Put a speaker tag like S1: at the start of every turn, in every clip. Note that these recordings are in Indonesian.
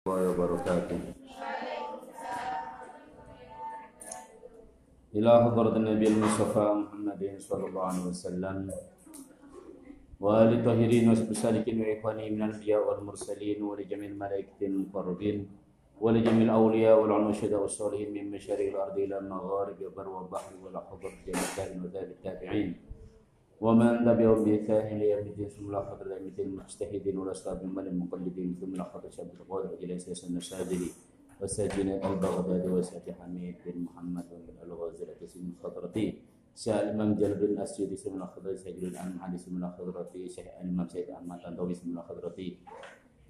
S1: الله وبركاته إلى حضرة النبي المصطفى محمد صلى الله عليه وسلم وآل الطاهرين وإخواني وإخوانه من الأنبياء والمرسلين ولجميع الملائكة المقربين ولجميع الأولياء والعلماء والصالحين من مشارق الأرض إلى المغارب وبر والبحر في مكان وذات التابعين ومن تبعهم بإحسان إلى يوم الدين ثم لا حق إلا مثل المجتهدين والأصحاب من المقلدين ثم لا حق شاب الغور إلى سيس المساجد والساجين البغداد وسعة حميد بن محمد ومن الغزلة سن خطرتي سأل الإمام جلب بن أسيد سن الخضرتي سجل الأمام علي سن الخضرتي شيخ الإمام سيد أحمد الطنطاوي سن الخضرتي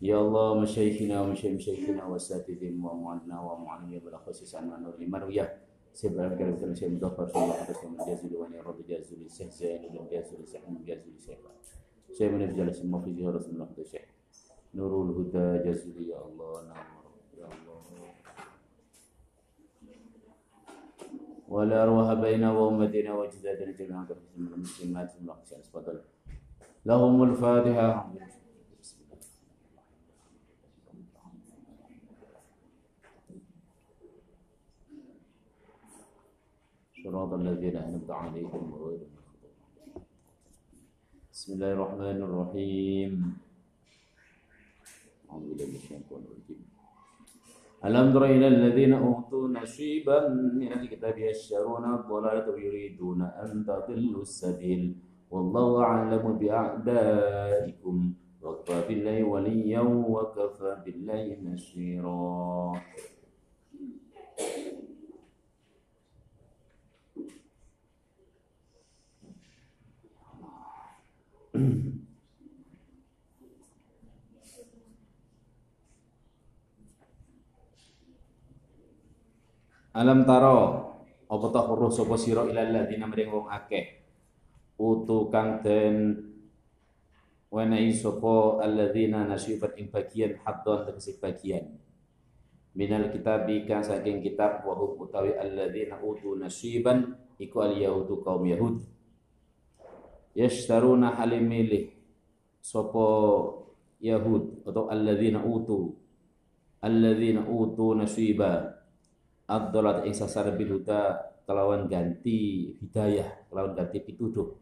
S1: يا الله مشايخنا ومشايخنا وأساتذتنا ومعلمنا ومعلمنا بالأخص سعدنا نور المروية سيب العلم قال مثلا شيء في الله محدث من جاز لوان الرد جاز لسهزان من جاز لسحن جاز لشيخان شيء من الجلس ما في جهة رسم الله شيء نور الهدى جاز يا الله نعم يا الله ولا أرواح بيننا وأمتنا وجدادنا جميعا في المسلمات الله فضل لهم الفاتحة صراط الذين أنعمت عليهم غير المغضوب بسم الله الرحمن الرحيم أعوذ بالله من الشيطان الرجيم ألم تر إلى الذين أوتوا نصيبا من الكتاب يشترون الضلالة ويريدون أن تضلوا السبيل والله أعلم بأعدائكم وكفى بالله وليا وكفى بالله نشيرا Alam taro apa ta huruf sapa sira ila ladina wong akeh. Utu kang den wenehi sapa alladzina nasibat ing bagian haddon tegese bagian. Minal kitabi kang saking kitab wa hum utawi alladzina utu nasiban iku al yahudu kaum yahud. Yashtaruna halimilih sapa yahud atau alladzina utu alladzina utu nasiba abdolat ing sasar bilhuda kelawan ganti hidayah kelawan ganti pituduh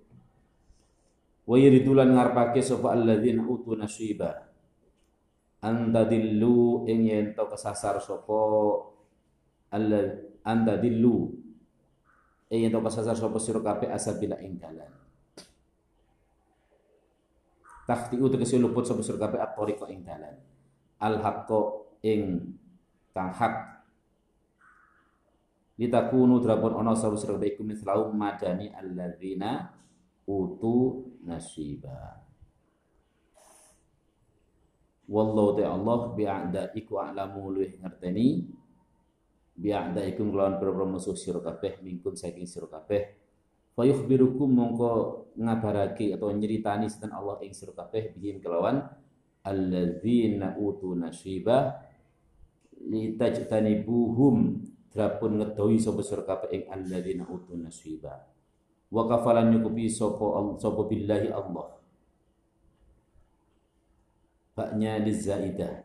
S1: wa yuridulan ngarepake sapa alladzina utu nasiba Anda ing yen to kesasar sapa Allah Anda ing yen to kesasar sapa sira kape asabila ing dalan takhti utu kesiluput luput sapa sira kabeh atoriqa ing dalan al haqqo ing kang hak litakunu drabun ono sabu sira iku mislau madani alladzina utu nasiba wallahu taala Allah bi'a'da iku a'lamu luih ngerteni bi'a'da iku ngelawan berapa pira musuh sirukabeh kabeh saking sirukabeh kabeh mongko ngabarake atau nyeritani setan Allah ing sirukabeh bihim kelawan alladzina utu nasiba litajtanibuhum Drapun ngetahui sapa surga peing alladina alladzina utun nasiba. Wa kafalan nyukupi sopo sapa billahi Allah. Baknya lizaidah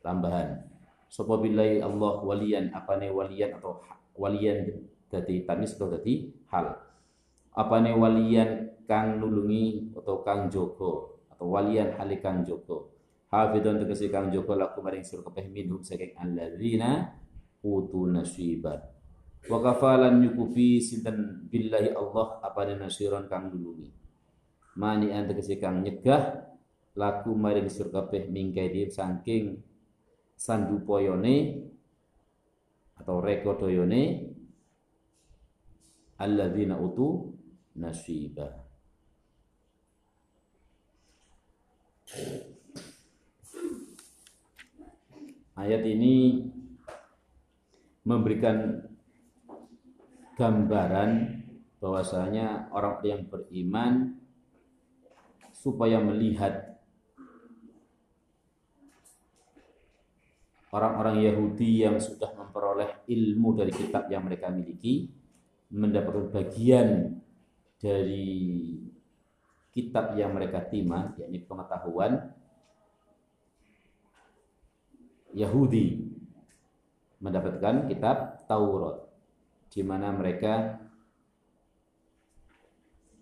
S1: tambahan. Sapa billahi Allah walian apane walian atau walian dari tanis atau dari hal. Apane walian kang nulungi atau kang joko atau walian halikang joko. jogo. Hafidhon tegesi kang joko laku maring surga peing minum saking alladina utu nasibat wa kafalan nyukupi sinten billahi Allah apa nasiron kang dulungi mani ante kang nyegah laku maring surga peh mingkai saking poyone atau rekodoyone alladzina utu nasiba ayat ini memberikan gambaran bahwasanya orang yang beriman supaya melihat orang-orang Yahudi yang sudah memperoleh ilmu dari kitab yang mereka miliki mendapatkan bagian dari kitab yang mereka timah yakni pengetahuan Yahudi mendapatkan kitab Taurat di mana mereka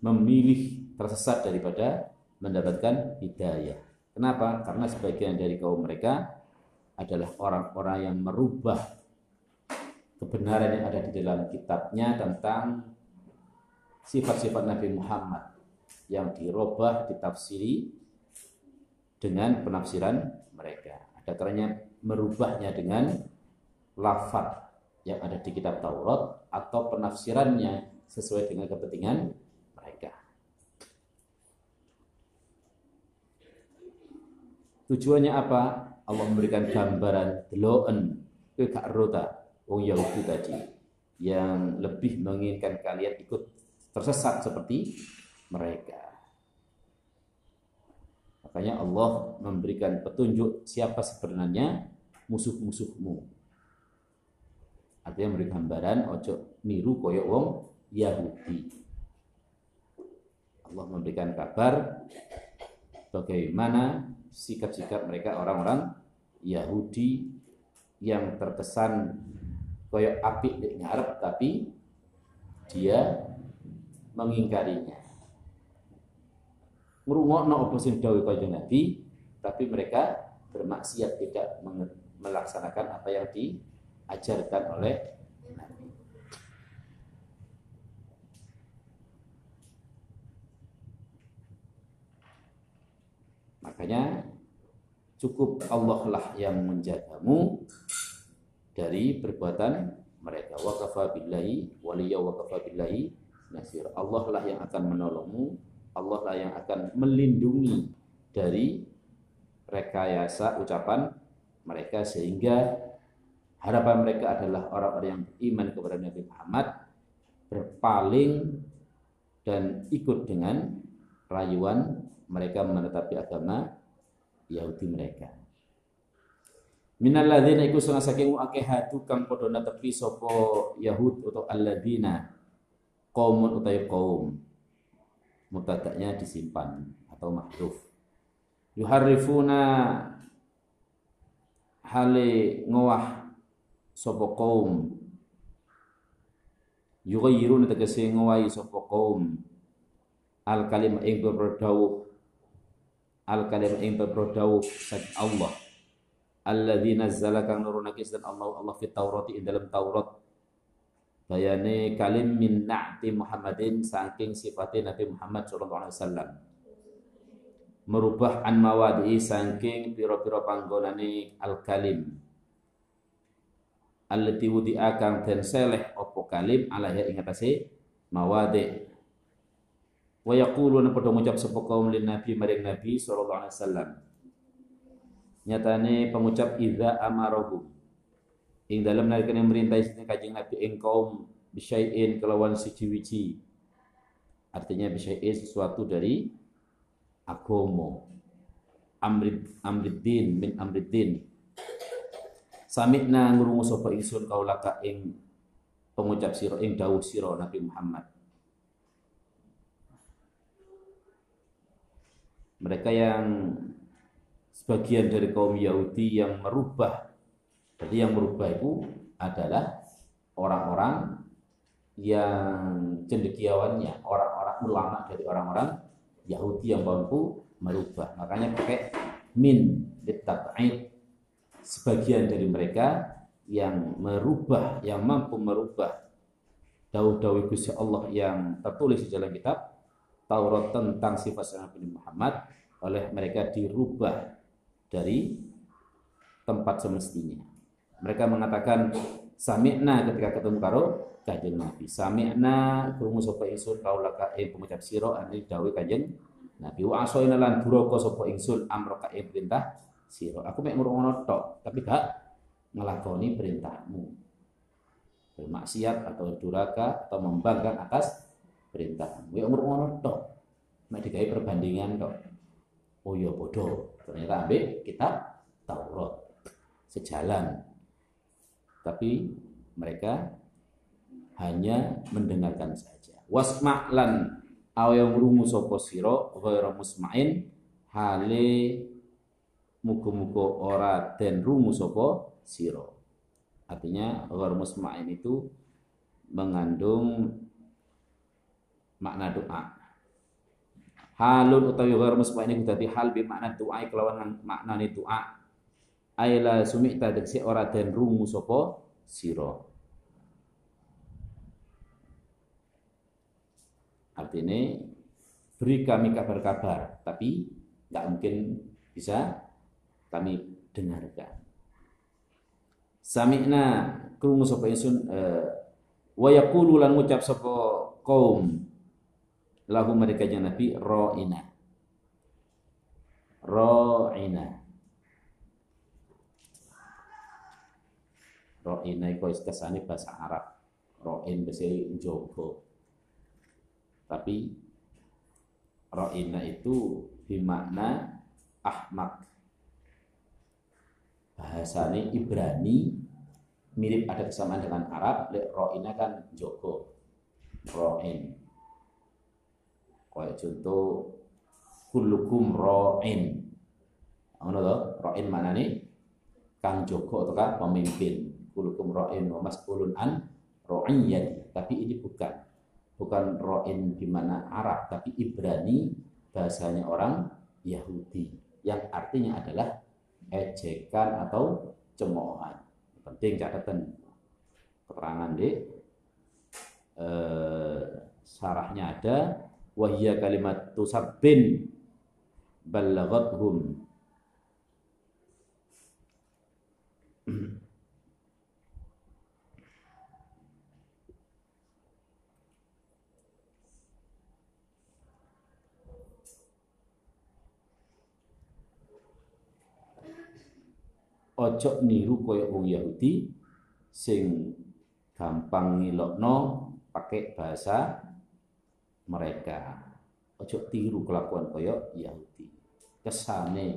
S1: memilih tersesat daripada mendapatkan hidayah. Kenapa? Karena sebagian dari kaum mereka adalah orang-orang yang merubah kebenaran yang ada di dalam kitabnya tentang sifat-sifat Nabi Muhammad yang dirubah, ditafsiri dengan penafsiran mereka. Ada kerennya merubahnya dengan lafat yang ada di kitab Taurat atau penafsirannya sesuai dengan kepentingan mereka. Tujuannya apa? Allah memberikan gambaran deloen ke Rota, wong Yahudi tadi yang lebih menginginkan kalian ikut tersesat seperti mereka. Makanya Allah memberikan petunjuk siapa sebenarnya musuh-musuhmu Artinya memberi gambaran ojo niru koyok wong Yahudi. Allah memberikan kabar bagaimana sikap-sikap mereka orang-orang Yahudi yang terkesan koyok api di ngarep tapi dia mengingkarinya. Ngrungokno no obosin dawe kanjeng Nabi, tapi mereka bermaksiat tidak melaksanakan apa yang di diajarkan oleh Nabi. Makanya cukup Allah lah yang menjagamu dari perbuatan mereka. Wa kafa billahi wa nasir. Allah lah yang akan menolongmu, Allah lah yang akan melindungi dari rekayasa ucapan mereka sehingga Harapan mereka adalah orang-orang yang beriman kepada Nabi Muhammad berpaling dan ikut dengan rayuan mereka menetapi agama Yahudi mereka. Minal ladzina iku sunah saking akeh hatu kang padha netepi sapa Yahud atau alladzina qaumun utai qaum. mutadaknya disimpan atau mahdhuf. Yuharrifuna hale ngowah sapa juga yughayyiruna tegese ngowahi sapa kaum al kalim ing berdawuh al kalim ing berdawuh sak Allah alladzi nazzala kang nurunake dan Allah Allah fit Taurati ing dalam Taurat bayane kalim min na'ti Muhammadin saking sifatnya Nabi Muhammad sallallahu alaihi wasallam merubah an mawadi saking pira-pira panggonane al kalim wudi wudi'akang dan seleh opo kalim ya ing atase mawade wa yaquluna padha ngucap sapa kaum lin nabi maring nabi sallallahu alaihi wasallam nyatane pengucap idza amarohu ing dalam nalikane merintai sini kajing nabi ing kaum bisyai'in kelawan siji wiji artinya bisyai'in sesuatu dari agomo amrid amriddin min amriddin Samikna ngurungu sapa ingsun kaulaka ing pengucap sira ing dawuh sira Nabi Muhammad. Mereka yang sebagian dari kaum Yahudi yang merubah. Jadi yang merubah itu adalah orang-orang yang cendekiawannya, orang-orang ulama dari orang-orang Yahudi yang mampu merubah. Makanya pakai min litab'id sebagian dari mereka yang merubah, yang mampu merubah daud-dawi Gusti Allah yang tertulis di dalam kitab Taurat tentang sifat-sifat Nabi Muhammad oleh mereka dirubah dari tempat semestinya. Mereka mengatakan sami'na ketika ketemu karo kanjeng Nabi. Sami'na krungu sapa ingsun kaula ka ing eh, pengucap sira anil dawuh kanjeng Nabi wa asoina lan duraka sapa ingsun amroka ing eh, perintah siro. Aku mek ngono tok, tapi gak ngelakoni perintahmu. Bermaksiat atau duraka atau membangkang atas perintahmu. Ya ngono tok. Mek digawe perbandingan tok. Oh ya bodoh. Ternyata ambek kita Taurat. Sejalan. Tapi mereka hanya mendengarkan saja. Wasma'lan awe rungu sapa sira ghairu musma'in hale muga-muga ora den rungu sopo siro Artinya ghor musma'in itu mengandung makna doa. Halun utawi ghor musma'in itu tadi hal bi makna doa kelawan ni doa. Aila sumikta si ora den rungu sopo siro Artinya beri kami kabar-kabar, tapi nggak mungkin bisa kami dengarkan sami'na krungu sapa insun eh, wa yaqulu lan ngucap sapa kaum lahu mereka jan nabi ra'ina ra'ina ra'ina iku kesane bahasa Arab ra'in bahasa jogo tapi ra'ina itu bermakna ahmak bahasanya Ibrani mirip ada kesamaan dengan Arab lek roina kan Joko roin kayak contoh kulukum roin ngono to roin mana nih kang Joko atau kan pemimpin kulukum roin mas roen an ya tapi ini bukan bukan roin di mana Arab tapi Ibrani bahasanya orang Yahudi yang artinya adalah ejekan atau cemoohan. Penting catatan keterangan di e, eh, sarahnya ada wahia kalimat tusabbin balaghatuhum ojo niru koyo wong Yahudi sing gampang ngilokno pakai bahasa mereka. Ojo tiru kelakuan koyo Yahudi. Kesane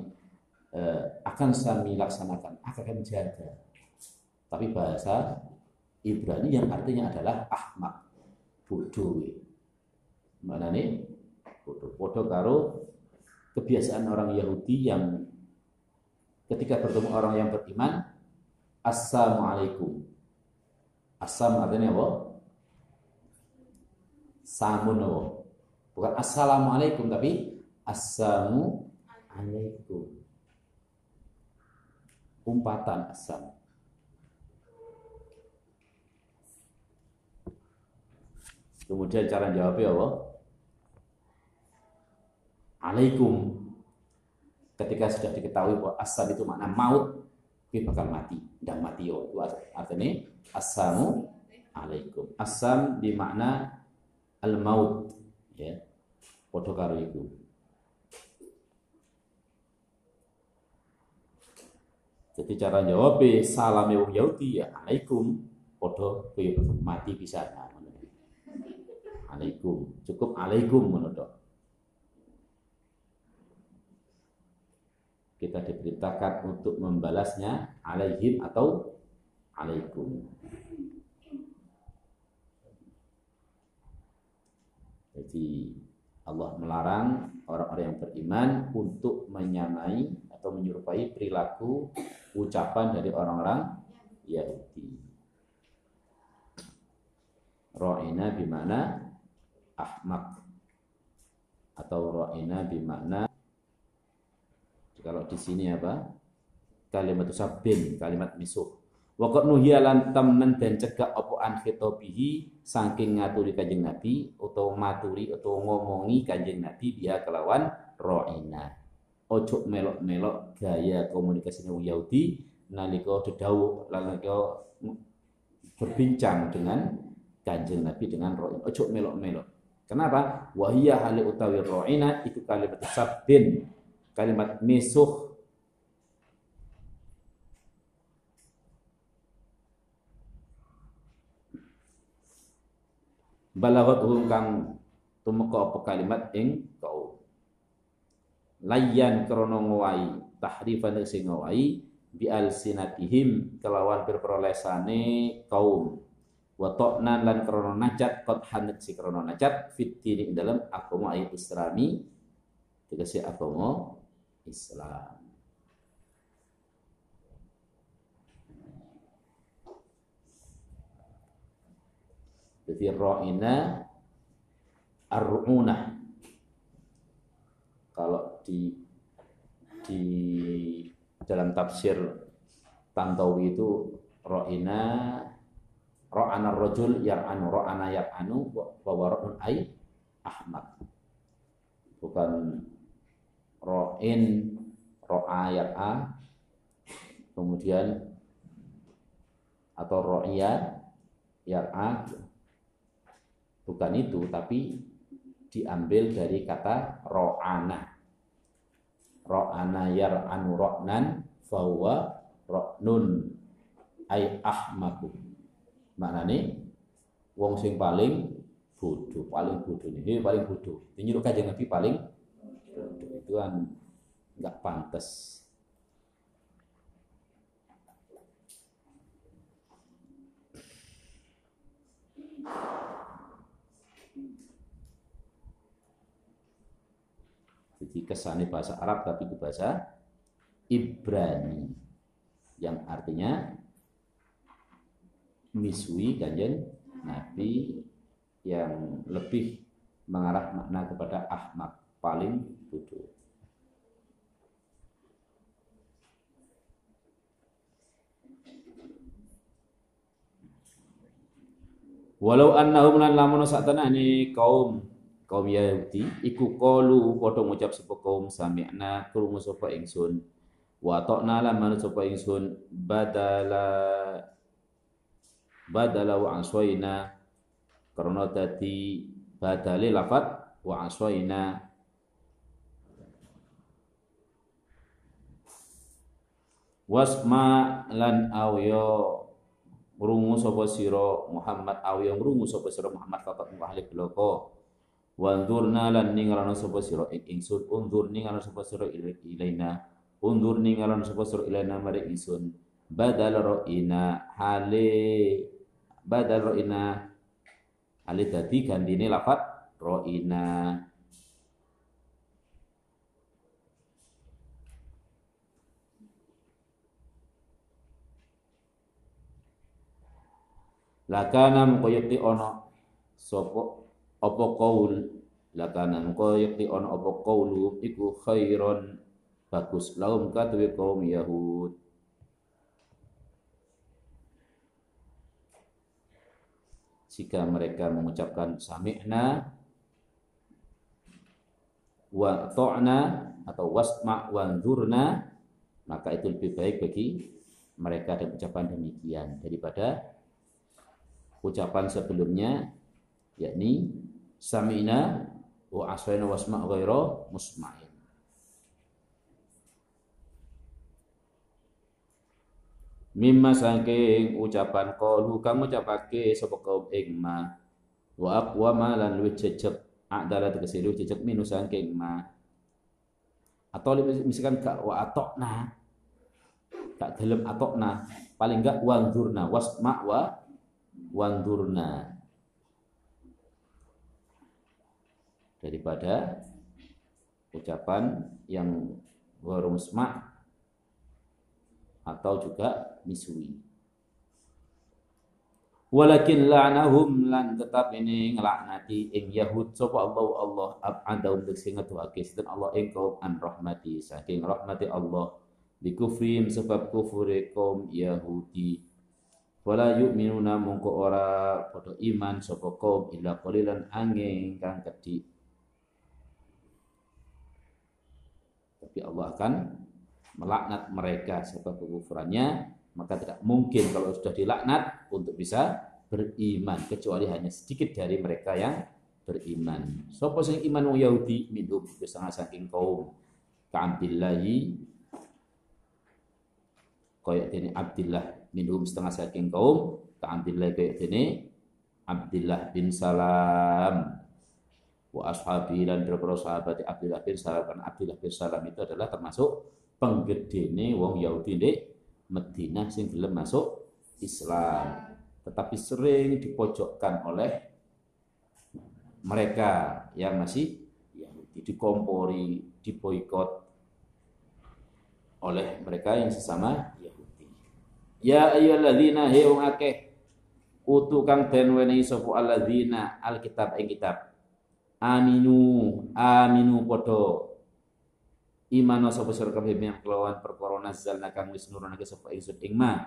S1: eh, akan kami laksanakan, akan jaga. Tapi bahasa Ibrani yang artinya adalah ahmak, bodoh. Mana nih? Bodoh-bodoh karo kebiasaan orang Yahudi yang ketika bertemu orang yang beriman, Assalamualaikum. Assam artinya apa? Samun apa? Bukan Assalamualaikum tapi Assalamualaikum alaikum. Umpatan asam Kemudian cara jawabnya apa? Alaikum ketika sudah diketahui bahwa asal itu makna maut, kita bakal mati, dan mati yo. Itu artinya assamu alaikum. Asam di makna al maut, ya. foto karo itu Jadi cara jawab ya wong Yahudi ya alaikum foto kowe mati bisa. Nah, alaikum, cukup alaikum menurut kita diperintahkan untuk membalasnya alaihim atau alaikum. Jadi Allah melarang orang-orang yang beriman untuk menyamai atau menyerupai perilaku ucapan dari orang-orang Yahudi. Ro'ina bimana ahmak atau ro'ina bimana kalau di sini apa? Kalimat sabin, kalimat misuh. Wakat nuhialan temen dan cegah opo an khitobihi saking ngaturi kanjeng Nabi atau maturi atau ngomongi kanjeng Nabi dia kelawan ro'ina. Ojo melok-melok gaya komunikasi Yahudi nalika dedawuh nalika berbincang dengan kanjeng Nabi dengan roina Ojo melok-melok. Kenapa? Wahiyah hali utawi ro'ina itu kalimat sabbin kalimat misuh balagot hukang tumeka apa kalimat ing kau layan krono ngawai tahrifan sing ngawai bi alsinatihim kelawan perperolesane kaum wa ta'nan lan krono najat qad hanat si krono najat fit dalam akomo ayat islami tegese akomo Islam. Jadi ro'ina ar'unah. Kalau di di dalam tafsir Tantawi itu ro'ina ro'ana rojul yar'anu ro'ana yar'anu bahwa ro'un ay Ahmad bukan ro'in ro'ayat a kemudian atau ro'iyat ya'a bukan itu tapi diambil dari kata ro'ana ro'ana yar'anu ro'nan fawwa ro'nun ay ahmaku nih wong sing paling bodoh paling bodoh ini paling bodoh ini kajian nabi paling begituan nggak pantas Jadi kesannya bahasa Arab tapi itu bahasa Ibrani yang artinya miswi kanjen Nabi yang lebih mengarah makna kepada ahmad paling bodoh. Walau annahum lan lamun satanane kaum kaum Yahudi iku qalu padha ngucap sapa kaum sami'na krungu sapa ingsun wa ta'na lan manut sapa ingsun badala badala wa aswaina karena tadi badali lafat wa aswaina wasma lan awyo ngrungu sapa sira Muhammad aw yang ngrungu sapa sira Muhammad faqat mu ahli bloko wanzurna lan ningalana sapa sira ing ingsun undur ningalana sapa sira ilaina undur ningalana sapa sira ilaina mari ingsun badal ro'ina hale badal ro'ina hale dadi gandine lafat ro'ina lakana mengko yakti ono sopo opo kaul lakana mengko yakti ono opo qaulu iku khairon bagus laum katwe kaum yahud jika mereka mengucapkan sami'na wa ta'na atau wasma' wanzurna maka itu lebih baik bagi mereka dan ucapan demikian daripada ucapan sebelumnya yakni sami'na wa aswaina wasma' ghairu musma'in. Mimma saking ucapan qalu kamu capake sapa kaum ingma wa aqwa ma lan luwih adala adalah tegese luwih minus minu ma atau misalkan ka wa atokna tak gelem atokna paling enggak wanzurna wasma wa Wandurna daripada ucapan yang warumsma atau juga misui. Walakin la'nahum lan tetap ini ngelaknati ing Yahud sapa Allah Allah ab'adau tegese ngetuake sinten Allah ing kaum an rahmati saking rahmati Allah dikufrim sebab kufure kaum Yahudi wala yu'minuna mongko ora padha iman sapa kaum illa qalilan angin kang kedhi tapi Allah akan melaknat mereka sebab kekufurannya maka tidak mungkin kalau sudah dilaknat untuk bisa beriman kecuali hanya sedikit dari mereka yang beriman sopo sing iman wong Yahudi minhum wis saking kaum ka'ambillahi kaya dini Abdillah minum setengah saking kaum ka Abdillah kaya dini Abdillah bin Salam wa ashabi dan beberapa sahabat Abdillah bin Salam karena Abdillah bin Salam itu adalah termasuk penggede ini wong Yahudi di Medina sing gelem masuk Islam tetapi sering dipojokkan oleh mereka yang masih Yahudi dikompori diboikot oleh mereka yang sesama Ya ayo he wong akeh utu kang den wenehi sapa alladzina alkitab ing kitab. Aminu aminu podo. imano sapa sira kabeh yang kelawan perkara nazalna kang wis nurunake sapa ingsun ing ma.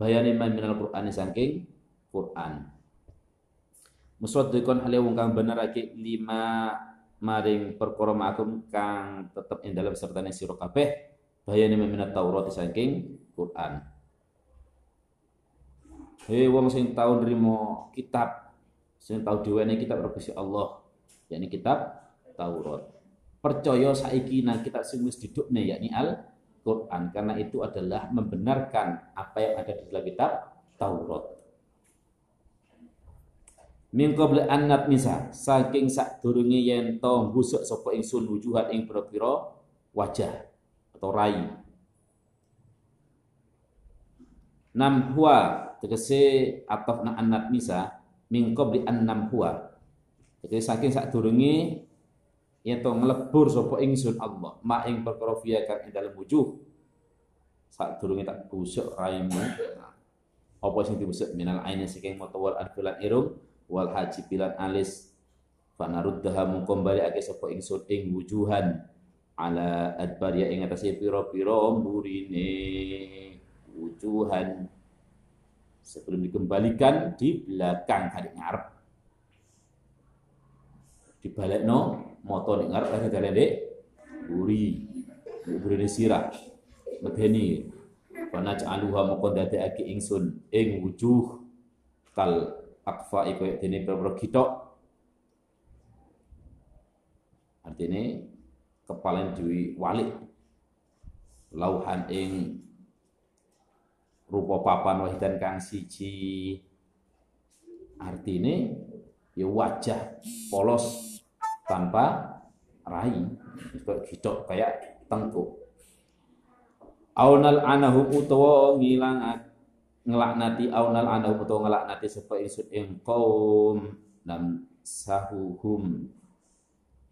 S1: Bayane man minal Qur'ani saking Qur'an. Musaddiqan hale wong kang benerake lima maring perkara makum kang tetep ing dalam sertane sira kabeh bayane minat Taurat saking Qur'an. Hei wong sing tau nrimo kitab, sing tau diwene kitab Gusti Allah, yakni kitab Taurat. Percaya saiki nang kitab sing wis didukne yakni Al-Qur'an karena itu adalah membenarkan apa yang ada di dalam kitab Taurat. Min qabla an misa saking sadurunge yen to busuk sapa ingsun wujuhat ing pira-pira wajah atau rai. Nam huwa tegese na anat misa min qabli annam huwa tegese saking sadurunge yaitu ngelebur sopo ingsun Allah ma ing perkara kan kang ing dalem wujuh sadurunge tak busuk raimu apa sing dibusuk minal aina saking mata wal arfilan irung wal haji pilan alis fanaruddaha mungkombali ake sopo ingsun ing wujuhan ala adbar ya ing atase piro pira mburine wujuhan sebelum dikembalikan di belakang hari ngarep dibalekno motor ning ngarep ada guri buri buri sirah medeni aluha ja'aluha moko aki ingsun ing wujuh kal akfa iku dene pira-pira artinya kepala kepalen diwi walik lauhan ing rupa papan wahidan kang siji arti ini ya wajah polos tanpa rai itu gitu kayak tengkuk aunal anahu utawa ngilang ngelaknati aunal anahu utawa ngelaknati sapa ingsun ing qaum nam sahuhum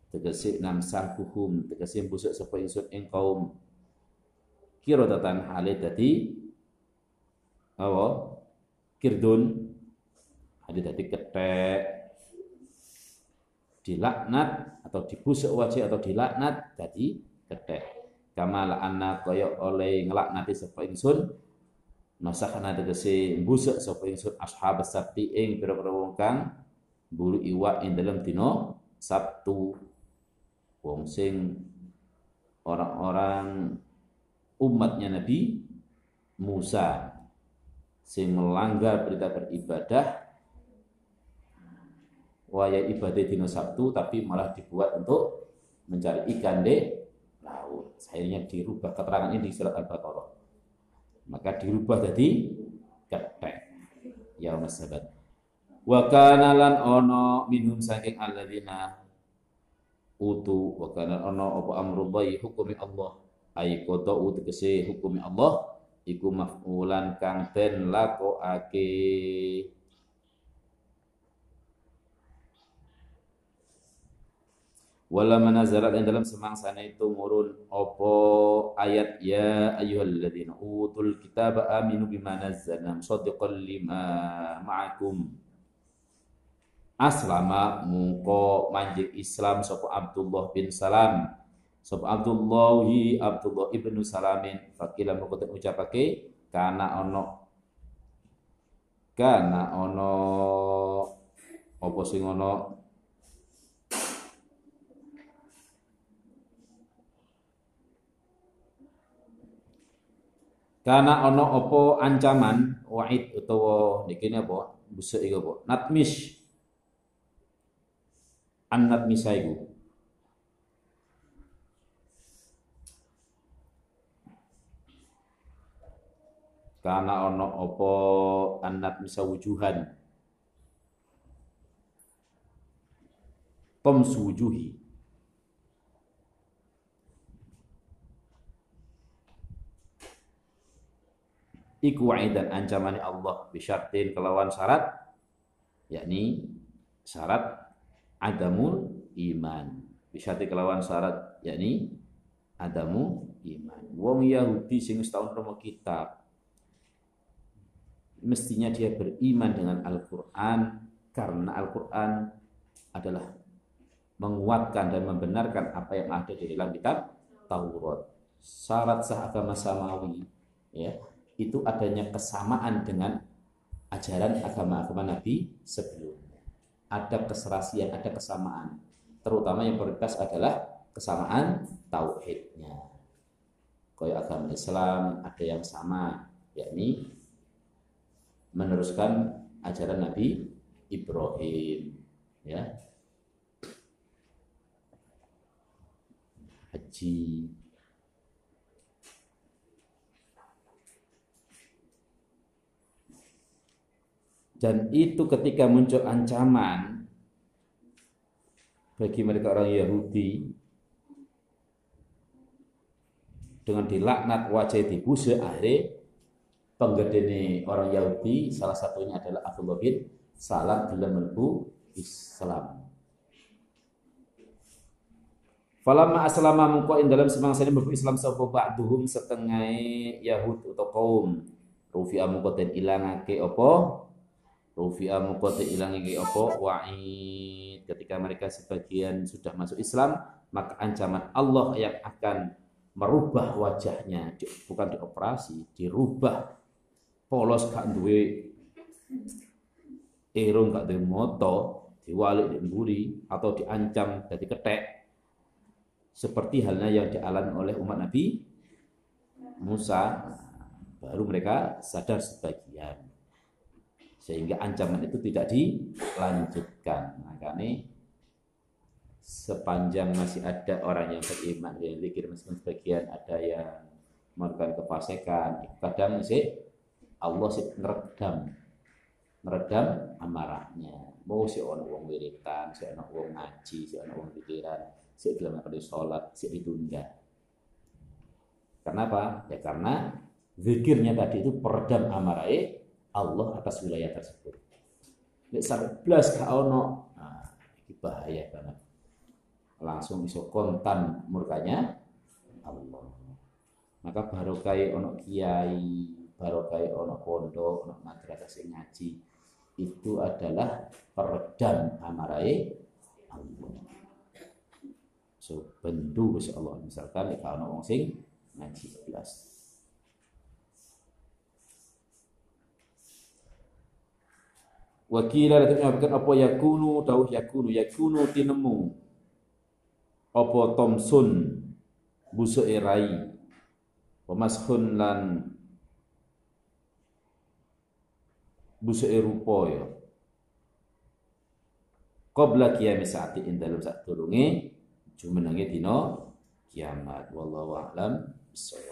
S1: tegese nam sahuhum tegese busuk sapa ingsun ing qaum kira tatan hale dadi apa kirdun ada tadi ketek dilaknat atau dibusuk wajah atau dilaknat jadi ketek kama anna kaya oleh ngelaknati sapa ingsun ada tegese busuk sapa ingsun ashab sabti ing pira-pira wong kang buru iwak ing dalam dina Sabtu wong sing orang-orang umatnya Nabi Musa sih melanggar berita beribadah waya ibadah dino Sabtu tapi malah dibuat untuk mencari ikan di laut. Akhirnya dirubah keterangan ini di surat Al-Baqarah. Maka dirubah jadi ketek. Ya Mas Sahabat. Wa lan ono minum saking alladzina utu wa kana ono apa amru hukumi Allah. Ai qada'u kesih hukumi Allah iku maf'ulan kang den lakokake wala manazarat yang dalam semangsana itu murun opo ayat ya ayyuhalladzina utul kitab aminu bima nazzalna musaddiqan lima ma'akum aslama mungko manjir Islam sapa Abdullah bin Salam Sob Abdullahi Abdullah ibnu Salamin fakila ucap ucapake kana ono kana ono opo sing ono Karena ono opo ancaman wa'id utawa Dikini apa? Busuk iku apa? Natmish. An natmisa Karena ono opo anak bisa wujuhan Pemsujuhi Iku dan ancaman Allah bisyartin kelawan syarat yakni syarat adamul iman bisyarti kelawan syarat yakni adamu iman wong Yahudi sing setahun rumah kitab mestinya dia beriman dengan Al-Quran karena Al-Quran adalah menguatkan dan membenarkan apa yang ada di dalam kitab Taurat. Syarat sah agama samawi ya, itu adanya kesamaan dengan ajaran agama-agama Nabi sebelumnya. Ada keserasian, ada kesamaan. Terutama yang prioritas adalah kesamaan tauhidnya. Kayak agama Islam ada yang sama, yakni meneruskan ajaran Nabi Ibrahim ya haji dan itu ketika muncul ancaman bagi mereka orang Yahudi dengan dilaknat wajah dibusa akhirnya penggede ini orang Yahudi salah satunya adalah Abdullah bin Salam dalam melebu Islam. Falamma aslama mengko ing dalam semangsa ini mlebu Islam sapa ba'duhum setengah Yahud atau kaum. rufi mengko den ilangake apa? rufi mengko den ilangake apa? Wa'id ketika mereka sebagian sudah masuk Islam, maka ancaman Allah yang akan merubah wajahnya, bukan dioperasi, dirubah polos gak duwe irung gak duwe moto diwalik di mburi atau diancam jadi ketek seperti halnya yang dialami oleh umat Nabi Musa baru mereka sadar sebagian sehingga ancaman itu tidak dilanjutkan Maka makanya sepanjang masih ada orang yang beriman yang zikir meskipun sebagian ada yang melakukan kepasekan kadang sih Allah sih neredam neredam amarahnya mau si ono wong wiritan si ono wong ngaji si ono wong pikiran si dalam kali sholat si ditunda karena apa ya karena zikirnya tadi itu peredam amarah Allah atas wilayah tersebut sampai belas ka ono nah, bahaya banget langsung iso kontan murkanya Allah maka baru kaya ono kiai barokai ono pondok ono madrasah sing ngaji itu adalah peredam amarai Allah so bendu Gusti Allah misalkan nek ono wong sing ngaji belas Wakila lalu menyampaikan apa yakunu tahu yakunu yakunu tinemu apa Thompson busuk erai pemashun lan busuk e rupa ya qabla saat saati dalam saat turungi, jumenenge dino kiamat wallahu a'lam bissawab